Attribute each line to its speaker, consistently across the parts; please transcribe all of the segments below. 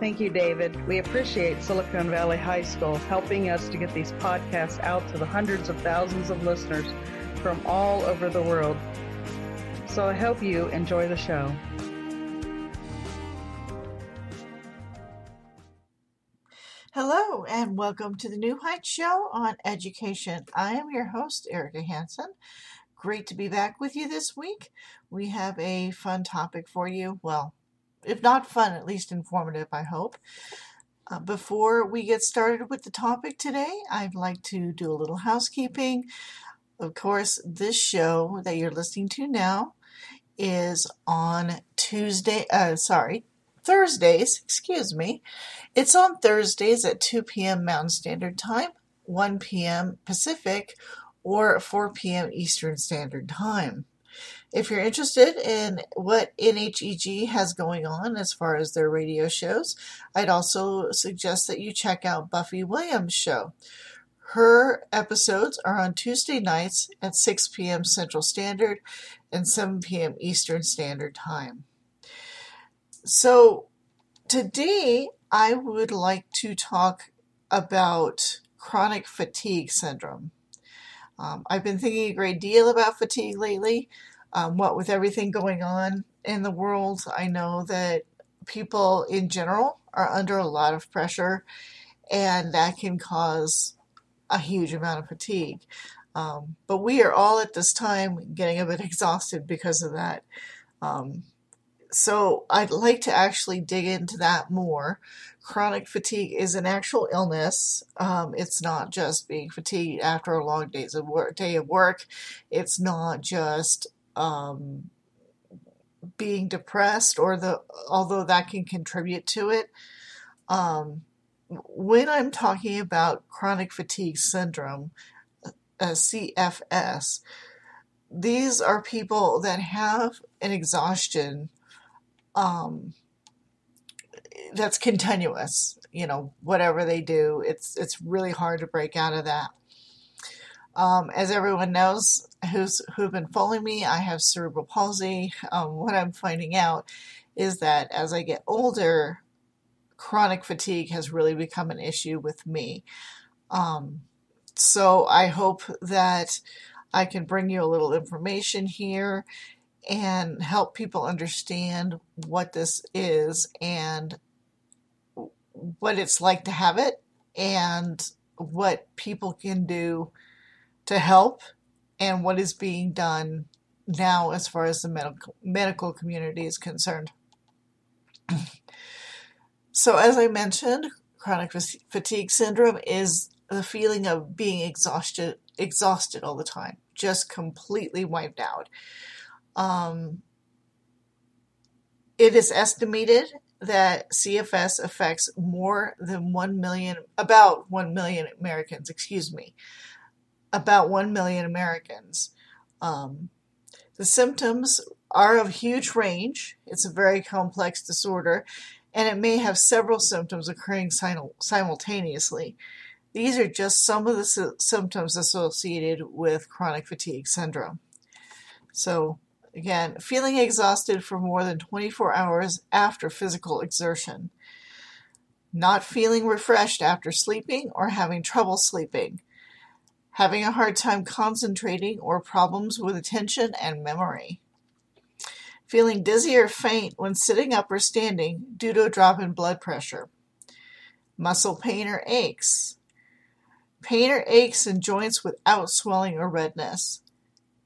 Speaker 1: Thank you, David. We appreciate Silicon Valley High School helping us to get these podcasts out to the hundreds of thousands of listeners from all over the world. So I hope you enjoy the show.
Speaker 2: Hello, and welcome to the New Heights Show on Education. I am your host, Erika Hanson. Great to be back with you this week. We have a fun topic for you. Well, if not fun, at least informative, I hope. Uh, before we get started with the topic today, I'd like to do a little housekeeping. Of course, this show that you're listening to now is on Tuesday, uh, sorry, Thursdays, excuse me. It's on Thursdays at 2 p.m. Mountain Standard Time, 1 p.m. Pacific, or 4 p.m. Eastern Standard Time. If you're interested in what NHEG has going on as far as their radio shows, I'd also suggest that you check out Buffy Williams' show. Her episodes are on Tuesday nights at 6 p.m. Central Standard and 7 p.m. Eastern Standard Time. So, today I would like to talk about chronic fatigue syndrome. Um, I've been thinking a great deal about fatigue lately. Um, what with everything going on in the world, I know that people in general are under a lot of pressure, and that can cause a huge amount of fatigue. Um, but we are all at this time getting a bit exhausted because of that. Um, so I'd like to actually dig into that more. Chronic fatigue is an actual illness. Um, it's not just being fatigued after a long days of work, day of work. It's not just um, being depressed or the although that can contribute to it um, when i'm talking about chronic fatigue syndrome uh, cfs these are people that have an exhaustion um, that's continuous you know whatever they do it's it's really hard to break out of that um, as everyone knows who's who've been following me, I have cerebral palsy. Um, what I'm finding out is that as I get older, chronic fatigue has really become an issue with me. Um, so I hope that I can bring you a little information here and help people understand what this is and what it's like to have it and what people can do to help and what is being done now as far as the medical medical community is concerned. so as I mentioned, chronic fatigue syndrome is the feeling of being exhausted exhausted all the time, just completely wiped out. Um, it is estimated that CFS affects more than 1 million, about 1 million Americans, excuse me about 1 million Americans. Um, the symptoms are of huge range. It's a very complex disorder, and it may have several symptoms occurring simultaneously. These are just some of the sy- symptoms associated with chronic fatigue syndrome. So, again, feeling exhausted for more than 24 hours after physical exertion, not feeling refreshed after sleeping or having trouble sleeping, having a hard time concentrating or problems with attention and memory, feeling dizzy or faint when sitting up or standing due to a drop in blood pressure, muscle pain or aches, pain or aches in joints without swelling or redness,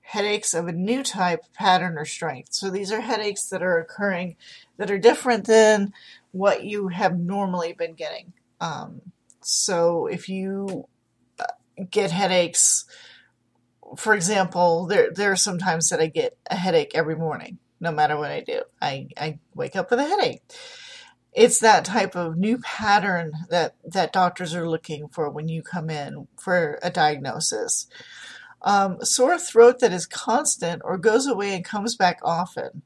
Speaker 2: headaches of a new type, pattern, or strength. So these are headaches that are occurring that are different than what you have normally been getting. Um, so if you get headaches, for example, there there are some times that I get a headache every morning, no matter what I do. I, I wake up with a headache. It's that type of new pattern that, that doctors are looking for when you come in for a diagnosis. Um, sore throat that is constant or goes away and comes back often.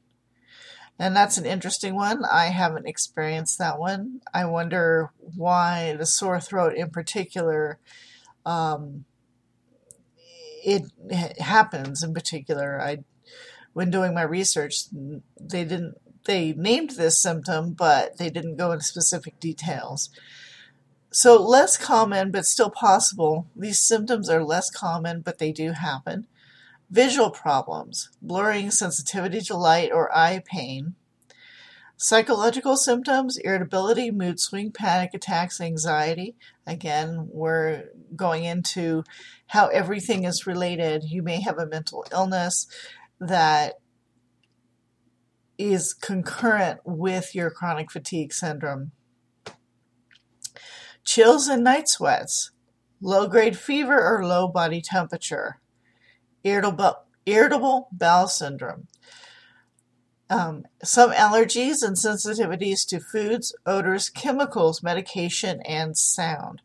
Speaker 2: And that's an interesting one. I haven't experienced that one. I wonder why the sore throat in particular, um, it, happens in particular. I, when doing my research, they didn't, they named this symptom, but they didn't go into specific details. So less common, but still possible. These symptoms are less common, but they do happen. Visual problems, blurring, sensitivity to light, or eye pain. Psychological symptoms, irritability, mood swing, panic attacks, anxiety. Again, we're going into how everything is related. You may have a mental illness that is concurrent with your chronic fatigue syndrome. Chills and night sweats, low grade fever or low body temperature, irritable, irritable bowel syndrome, um, some allergies and sensitivities to foods, odors, chemicals, medication, and sound.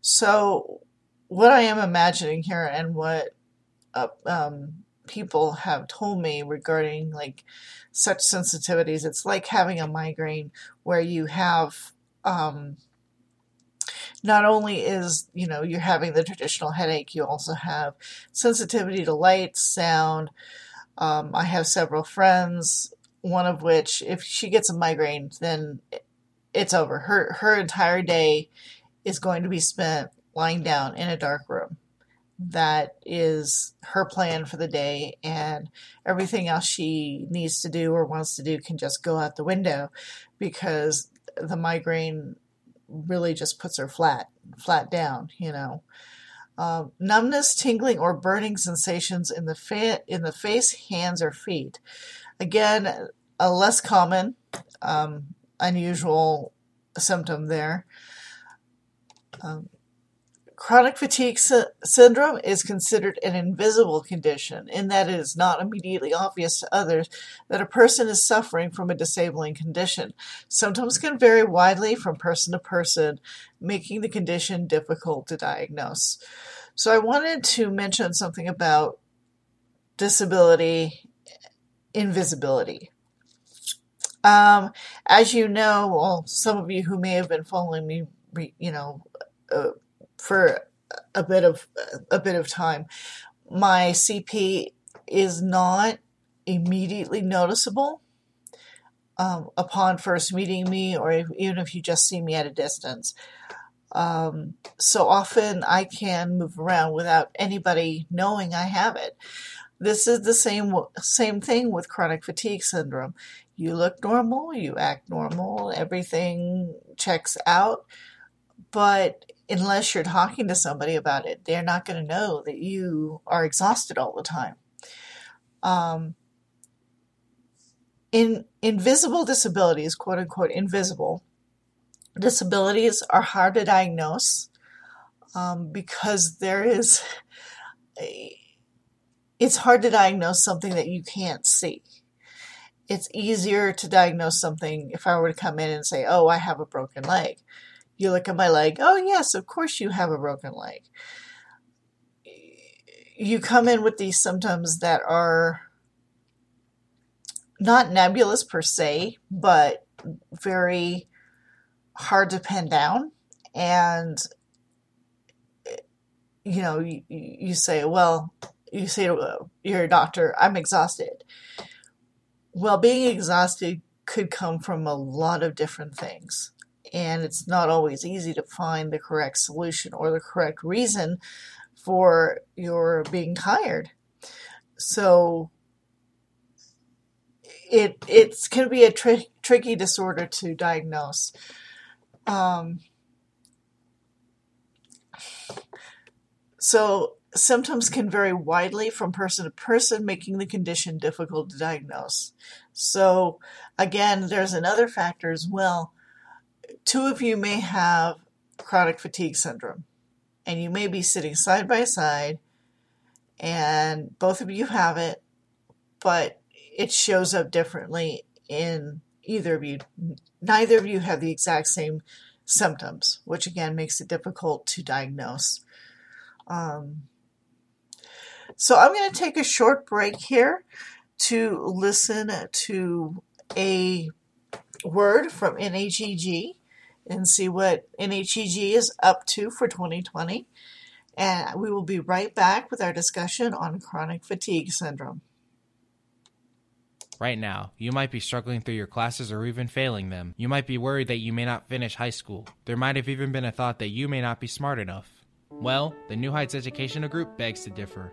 Speaker 2: So, what I am imagining here and what uh, um, people have told me regarding like such sensitivities, it's like having a migraine where you have um, not only is you know you're having the traditional headache, you also have sensitivity to light, sound. Um, I have several friends, one of which, if she gets a migraine, then it's over. Her her entire day is going to be spent lying down in a dark room. That is her plan for the day, and everything else she needs to do or wants to do can just go out the window because the migraine really just puts her flat, flat down, you know. Uh, numbness, tingling, or burning sensations in the fa- in the face, hands, or feet. Again, a less common, um, unusual symptom there. Um, Chronic fatigue sy- syndrome is considered an invisible condition in that it is not immediately obvious to others that a person is suffering from a disabling condition. Symptoms can vary widely from person to person, making the condition difficult to diagnose. So, I wanted to mention something about disability invisibility. Um, as you know, well, some of you who may have been following me, you know, uh, for a bit of a bit of time. My CP is not immediately noticeable um, upon first meeting me, or if, even if you just see me at a distance. Um, so often I can move around without anybody knowing I have it. This is the same same thing with chronic fatigue syndrome. You look normal, you act normal, everything checks out, but unless you're talking to somebody about it, they're not going to know that you are exhausted all the time. Um, in invisible disabilities, quote unquote, invisible disabilities are hard to diagnose um, because there is. A, it's hard to diagnose something that you can't see. It's easier to diagnose something if I were to come in and say, "Oh, I have a broken leg." You look at my leg. Oh, yes, of course you have a broken leg. You come in with these symptoms that are not nebulous per se, but very hard to pin down. And, you know, you, you say, well, you say to your doctor, I'm exhausted. Well, being exhausted could come from a lot of different things and it's not always easy to find the correct solution or the correct reason for your being tired. So it it can be a tri- tricky disorder to diagnose. Um, so symptoms can vary widely from person to person, making the condition difficult to diagnose. So again, there's another factor as well. Two of you may have chronic fatigue syndrome, and you may be sitting side by side, and both of you have it, but it shows up differently in either of you. Neither of you have the exact same symptoms, which again makes it difficult to diagnose. Um, so I'm going to take a short break here to listen to a word from NHEG and see what NHEG is up to for 2020. And we will be right back with our discussion on chronic fatigue syndrome.
Speaker 3: Right now, you might be struggling through your classes or even failing them. You might be worried that you may not finish high school. There might have even been a thought that you may not be smart enough. Well, the New Heights Educational Group begs to differ.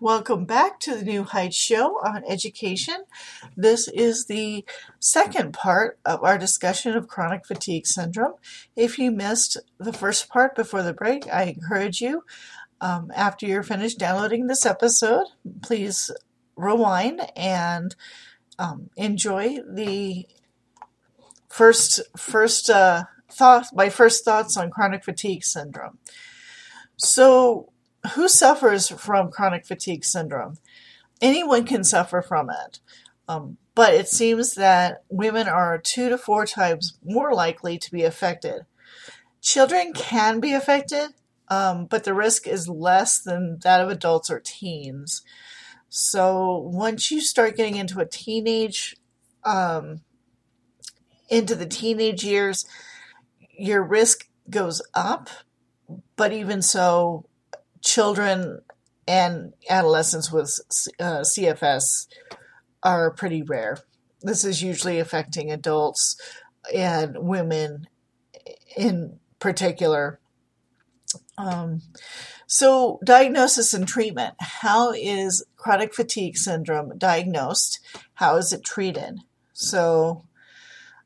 Speaker 2: Welcome back to the New Heights Show on education. This is the second part of our discussion of chronic fatigue syndrome. If you missed the first part before the break, I encourage you, um, after you're finished downloading this episode, please rewind and um, enjoy the first first uh, thought. My first thoughts on chronic fatigue syndrome. So who suffers from chronic fatigue syndrome? Anyone can suffer from it. Um, but it seems that women are two to four times more likely to be affected. Children can be affected, um, but the risk is less than that of adults or teens. So once you start getting into a teenage, um, into the teenage years, your risk goes up. But even so, children and adolescents with uh, CFS are pretty rare. This is usually affecting adults and women in particular. Um, so, diagnosis and treatment. How is chronic fatigue syndrome diagnosed? How is it treated? So,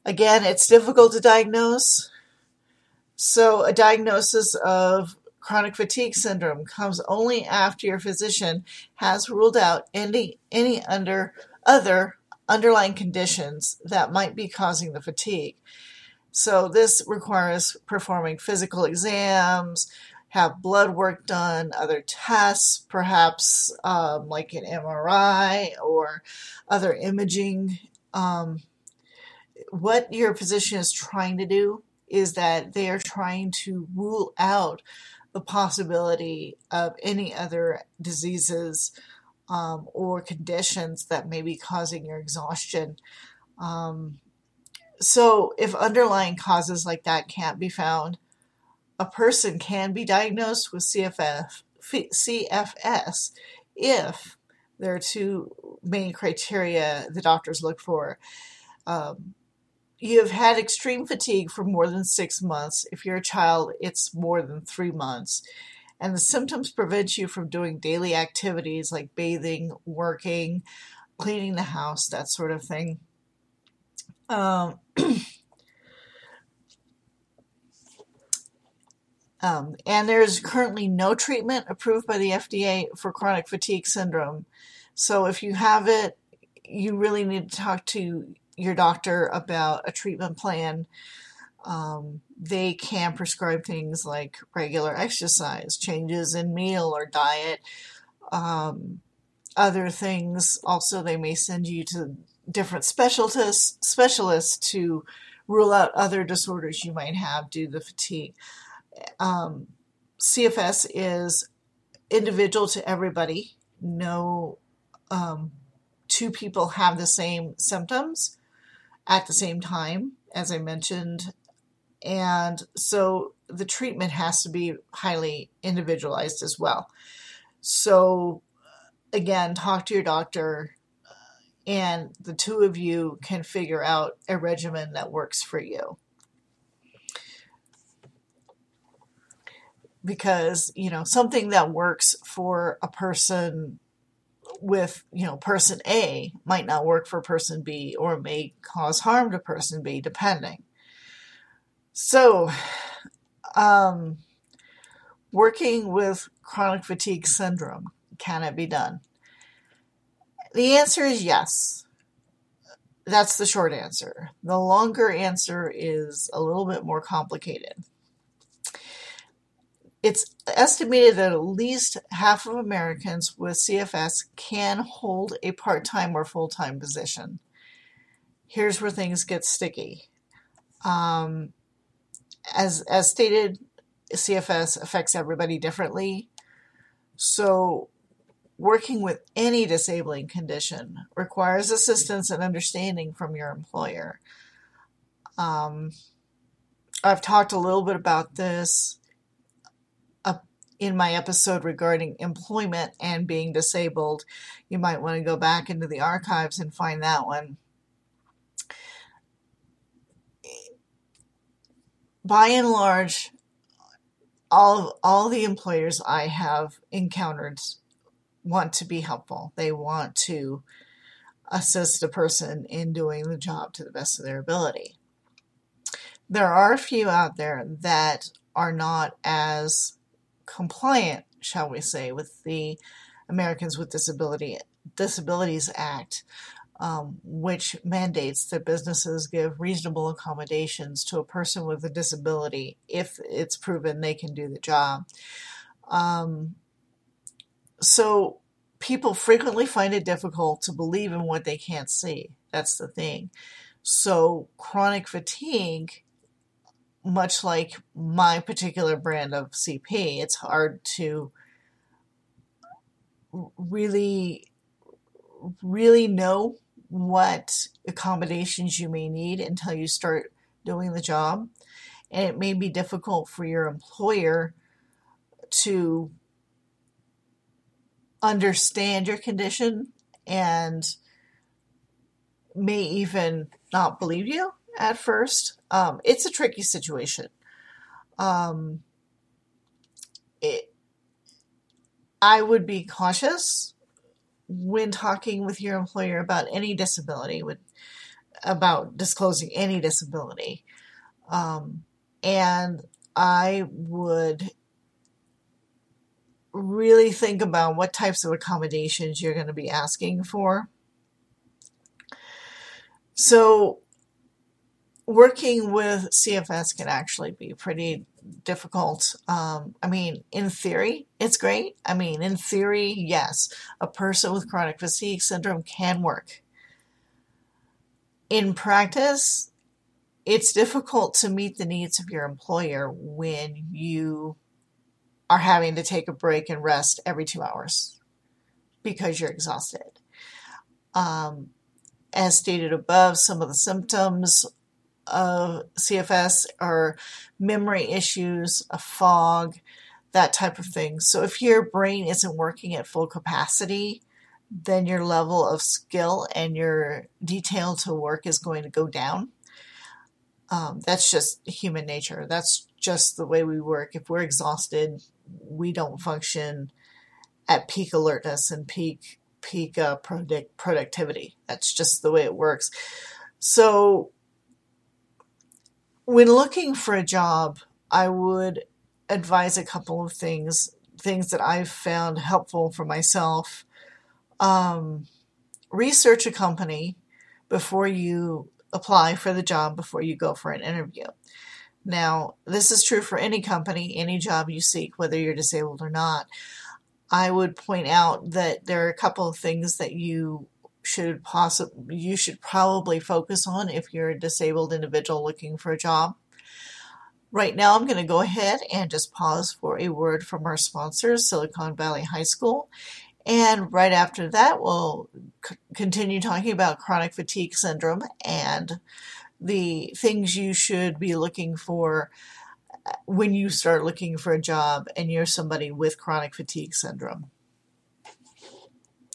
Speaker 2: again, it's difficult to diagnose. So, a diagnosis of chronic fatigue syndrome comes only after your physician has ruled out any any under other underlying conditions that might be causing the fatigue. So this requires performing physical exams, have blood work done, other tests, perhaps um, like an MRI or other imaging. Um, what your physician is trying to do is that they are trying to rule out the possibility of any other diseases um, or conditions that may be causing your exhaustion. Um, so, if underlying causes like that can't be found, a person can be diagnosed with CFF, CFS if there are two main criteria the doctors look for. Um, you have had extreme fatigue for more than six months. If you're a child, it's more than three months. And the symptoms prevent you from doing daily activities like bathing, working, cleaning the house, that sort of thing. Um, um, and there's currently no treatment approved by the FDA for chronic fatigue syndrome. So if you have it, you really need to talk to your doctor about a treatment plan. Um, they can prescribe things like regular exercise, changes in meal or diet, um, other things. Also, they may send you to different specialists specialists to rule out other disorders you might have due to fatigue. Um, CFS is individual to everybody. No um, two people have the same symptoms at the same time, as I mentioned. And so the treatment has to be highly individualized as well. So, again, talk to your doctor, and the two of you can figure out a regimen that works for you. Because, you know, something that works for a person with, you know, person A might not work for person B or may cause harm to person B, depending. So, um, working with chronic fatigue syndrome, can it be done? The answer is yes. That's the short answer. The longer answer is a little bit more complicated. It's estimated that at least half of Americans with CFS can hold a part time or full time position. Here's where things get sticky. Um, as, as stated, CFS affects everybody differently. So, working with any disabling condition requires assistance and understanding from your employer. Um, I've talked a little bit about this in my episode regarding employment and being disabled. You might want to go back into the archives and find that one. By and large, all all the employers I have encountered want to be helpful. They want to assist a person in doing the job to the best of their ability. There are a few out there that are not as compliant, shall we say, with the Americans with Disability Disabilities Act um, which mandates that businesses give reasonable accommodations to a person with a disability if it's proven they can do the job. Um, so people frequently find it difficult to believe in what they can't see. That's the thing. So chronic fatigue, much like my particular brand of CP, it's hard to really really know what accommodations you may need until you start doing the job. And it may be difficult for your employer to understand your condition and may even not believe you at first. Um, it's a tricky situation. Um, it, I would be cautious when talking with your employer about any disability, with about disclosing any disability. Um, and I would really think about what types of accommodations you're going to be asking for. So, working with CFS can actually be pretty difficult. Um, I mean, in theory, it's great. I mean, in theory, yes, a person with chronic fatigue syndrome can work. In practice, it's difficult to meet the needs of your employer when you are having to take a break and rest every two hours because you're exhausted. Um, as stated above, some of the symptoms of CFS are memory issues, a fog, that type of thing. So if your brain isn't working at full capacity, then your level of skill and your detail to work is going to go down. Um, that's just human nature. That's just the way we work. If we're exhausted, we don't function at peak alertness and peak peak uh, product, productivity. That's just the way it works. So when looking for a job, I would advise a couple of things, things that I've found helpful for myself. Um, research a company before you apply for the job, before you go for an interview. Now, this is true for any company, any job you seek, whether you're disabled or not. I would point out that there are a couple of things that you should possibly you should probably focus on if you're a disabled individual looking for a job. Right now, I'm going to go ahead and just pause for a word from our sponsor, Silicon Valley High School. And right after that, we'll c- continue talking about chronic fatigue syndrome and the things you should be looking for uh, when you start looking for a job and you're somebody with chronic fatigue syndrome.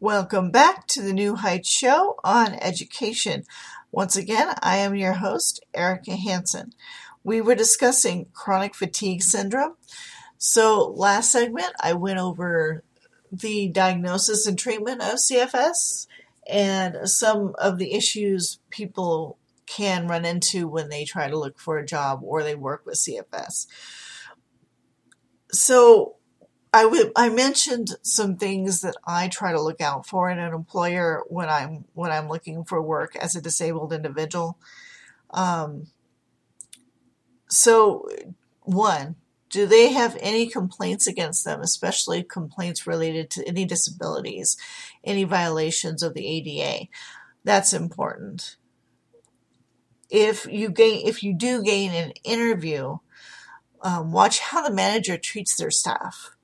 Speaker 2: Welcome back to the New Heights Show on education. Once again, I am your host, Erika Hanson. We were discussing chronic fatigue syndrome. So, last segment, I went over the diagnosis and treatment of CFS and some of the issues people can run into when they try to look for a job or they work with CFS. So, I would I mentioned some things that I try to look out for in an employer when I'm when I'm looking for work as a disabled individual. Um, so, one, do they have any complaints against them, especially complaints related to any disabilities, any violations of the ADA? That's important. If you gain, if you do gain an interview, um, watch how the manager treats their staff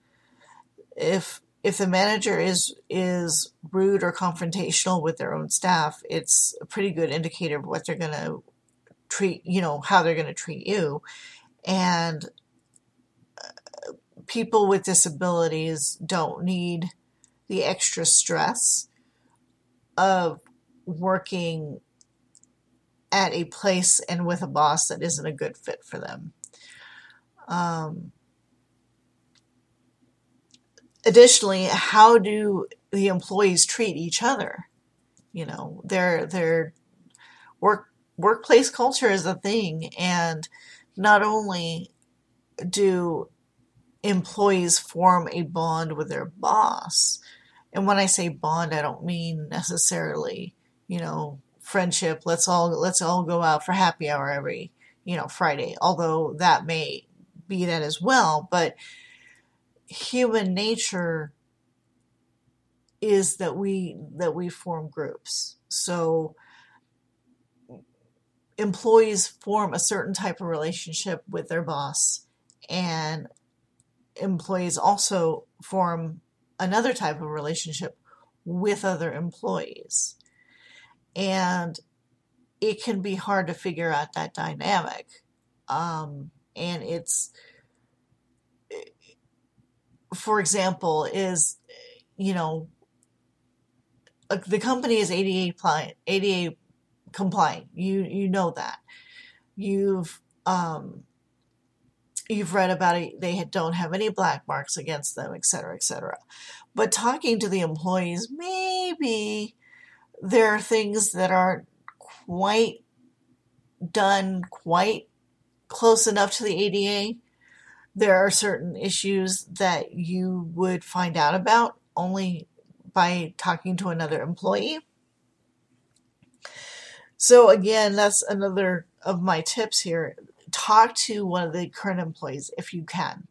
Speaker 2: if if the manager is is rude or confrontational with their own staff, it's a pretty good indicator of what they're going to treat, you know, how they're going to treat you. And uh, people with disabilities don't need the extra stress of working at a place and with a boss that isn't a good fit for them. Um, additionally, how do the employees treat each other? You know, their their work workplace culture is a thing, and not only do employees form a bond with their boss, and when I say bond, I don't mean necessarily, you know, friendship. Let's all let's all go out for happy hour every you know Friday, although that may be that as well, but human nature is that we that we form groups. So employees form a certain type of relationship with their boss and employees also form another type of relationship with other employees. And it can be hard to figure out that dynamic. Um, and it's for example, is you know the company is ADA compliant. ADA compliant. You you know that. You've um, you've read about it. They don't have any black marks against them, et cetera, et cetera. But talking to the employees, maybe there are things that aren't quite done quite close enough to the ADA there are certain issues that you would find out about only by talking to another employee. So, again, that's another of my tips here. Talk to one of the current employees if you can.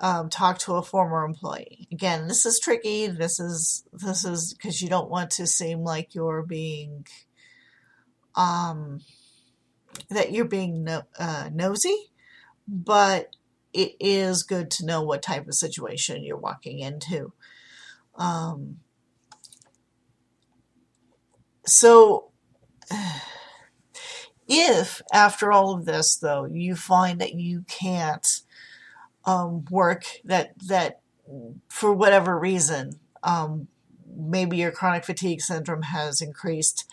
Speaker 2: Um, talk to a former employee. Again, this is tricky. This is this is because you don't want to seem like you're being um, that you're being no, uh, nosy, but it is good to know what type of situation you're walking into. Um, so, if after all of this, though, you find that you can't um, work that that for whatever reason, um, maybe your chronic fatigue syndrome has increased,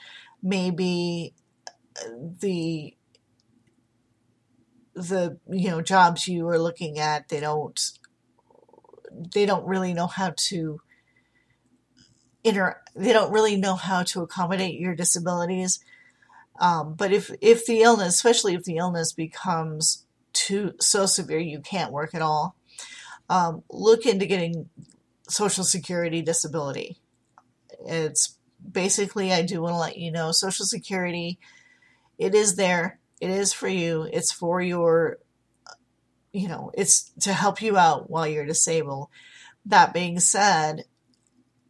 Speaker 2: maybe the the you know jobs you are looking at they don't they don't really know how to inter they don't really know how to accommodate your disabilities um, but if if the illness especially if the illness becomes too so severe you can't work at all um, look into getting social security disability it's basically, I do want to let you know Social Security, it is there. It is for you. It's for your, you know, it's to help you out while you're disabled. That being said,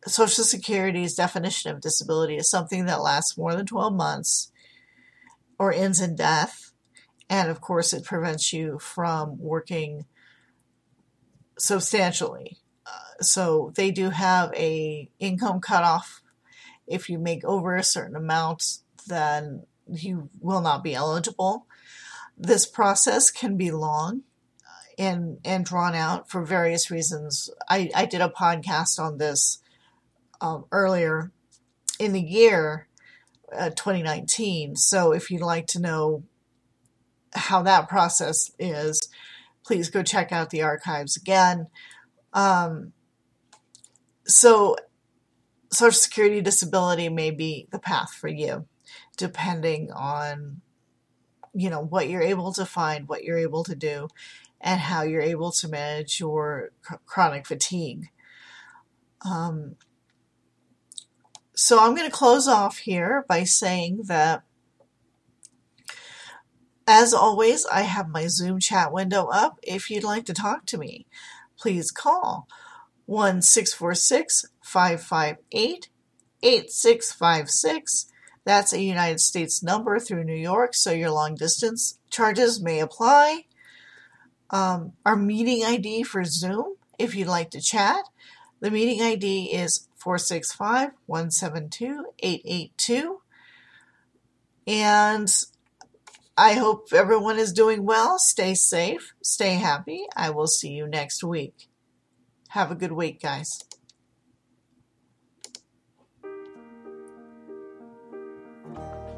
Speaker 2: Social Security's definition of disability is something that lasts more than 12 months or ends in death. And of course, it prevents you from working substantially. Uh, so they do have a income cutoff. If you make over a certain amount, then you will not be eligible. This process can be long and and drawn out for various reasons. I, I did a podcast on this um, earlier in the year, uh, 2019. So if you'd like to know how that process is, please go check out the archives again. Um, so Social Security disability may be the path for you, depending on you know what you're able to find, what you're able to do, and how you're able to manage your chronic fatigue. Um, so I'm going to close off here by saying that, as always, I have my Zoom chat window up. If you'd like to talk to me, please call 1 558 8656. That's a United States number through New York, so your long distance charges may apply um, our meeting ID for Zoom if you'd like to chat. The meeting ID is 465 172 882. And I hope everyone is doing well. Stay safe, stay happy. I will see you next week. Have a good week, guys.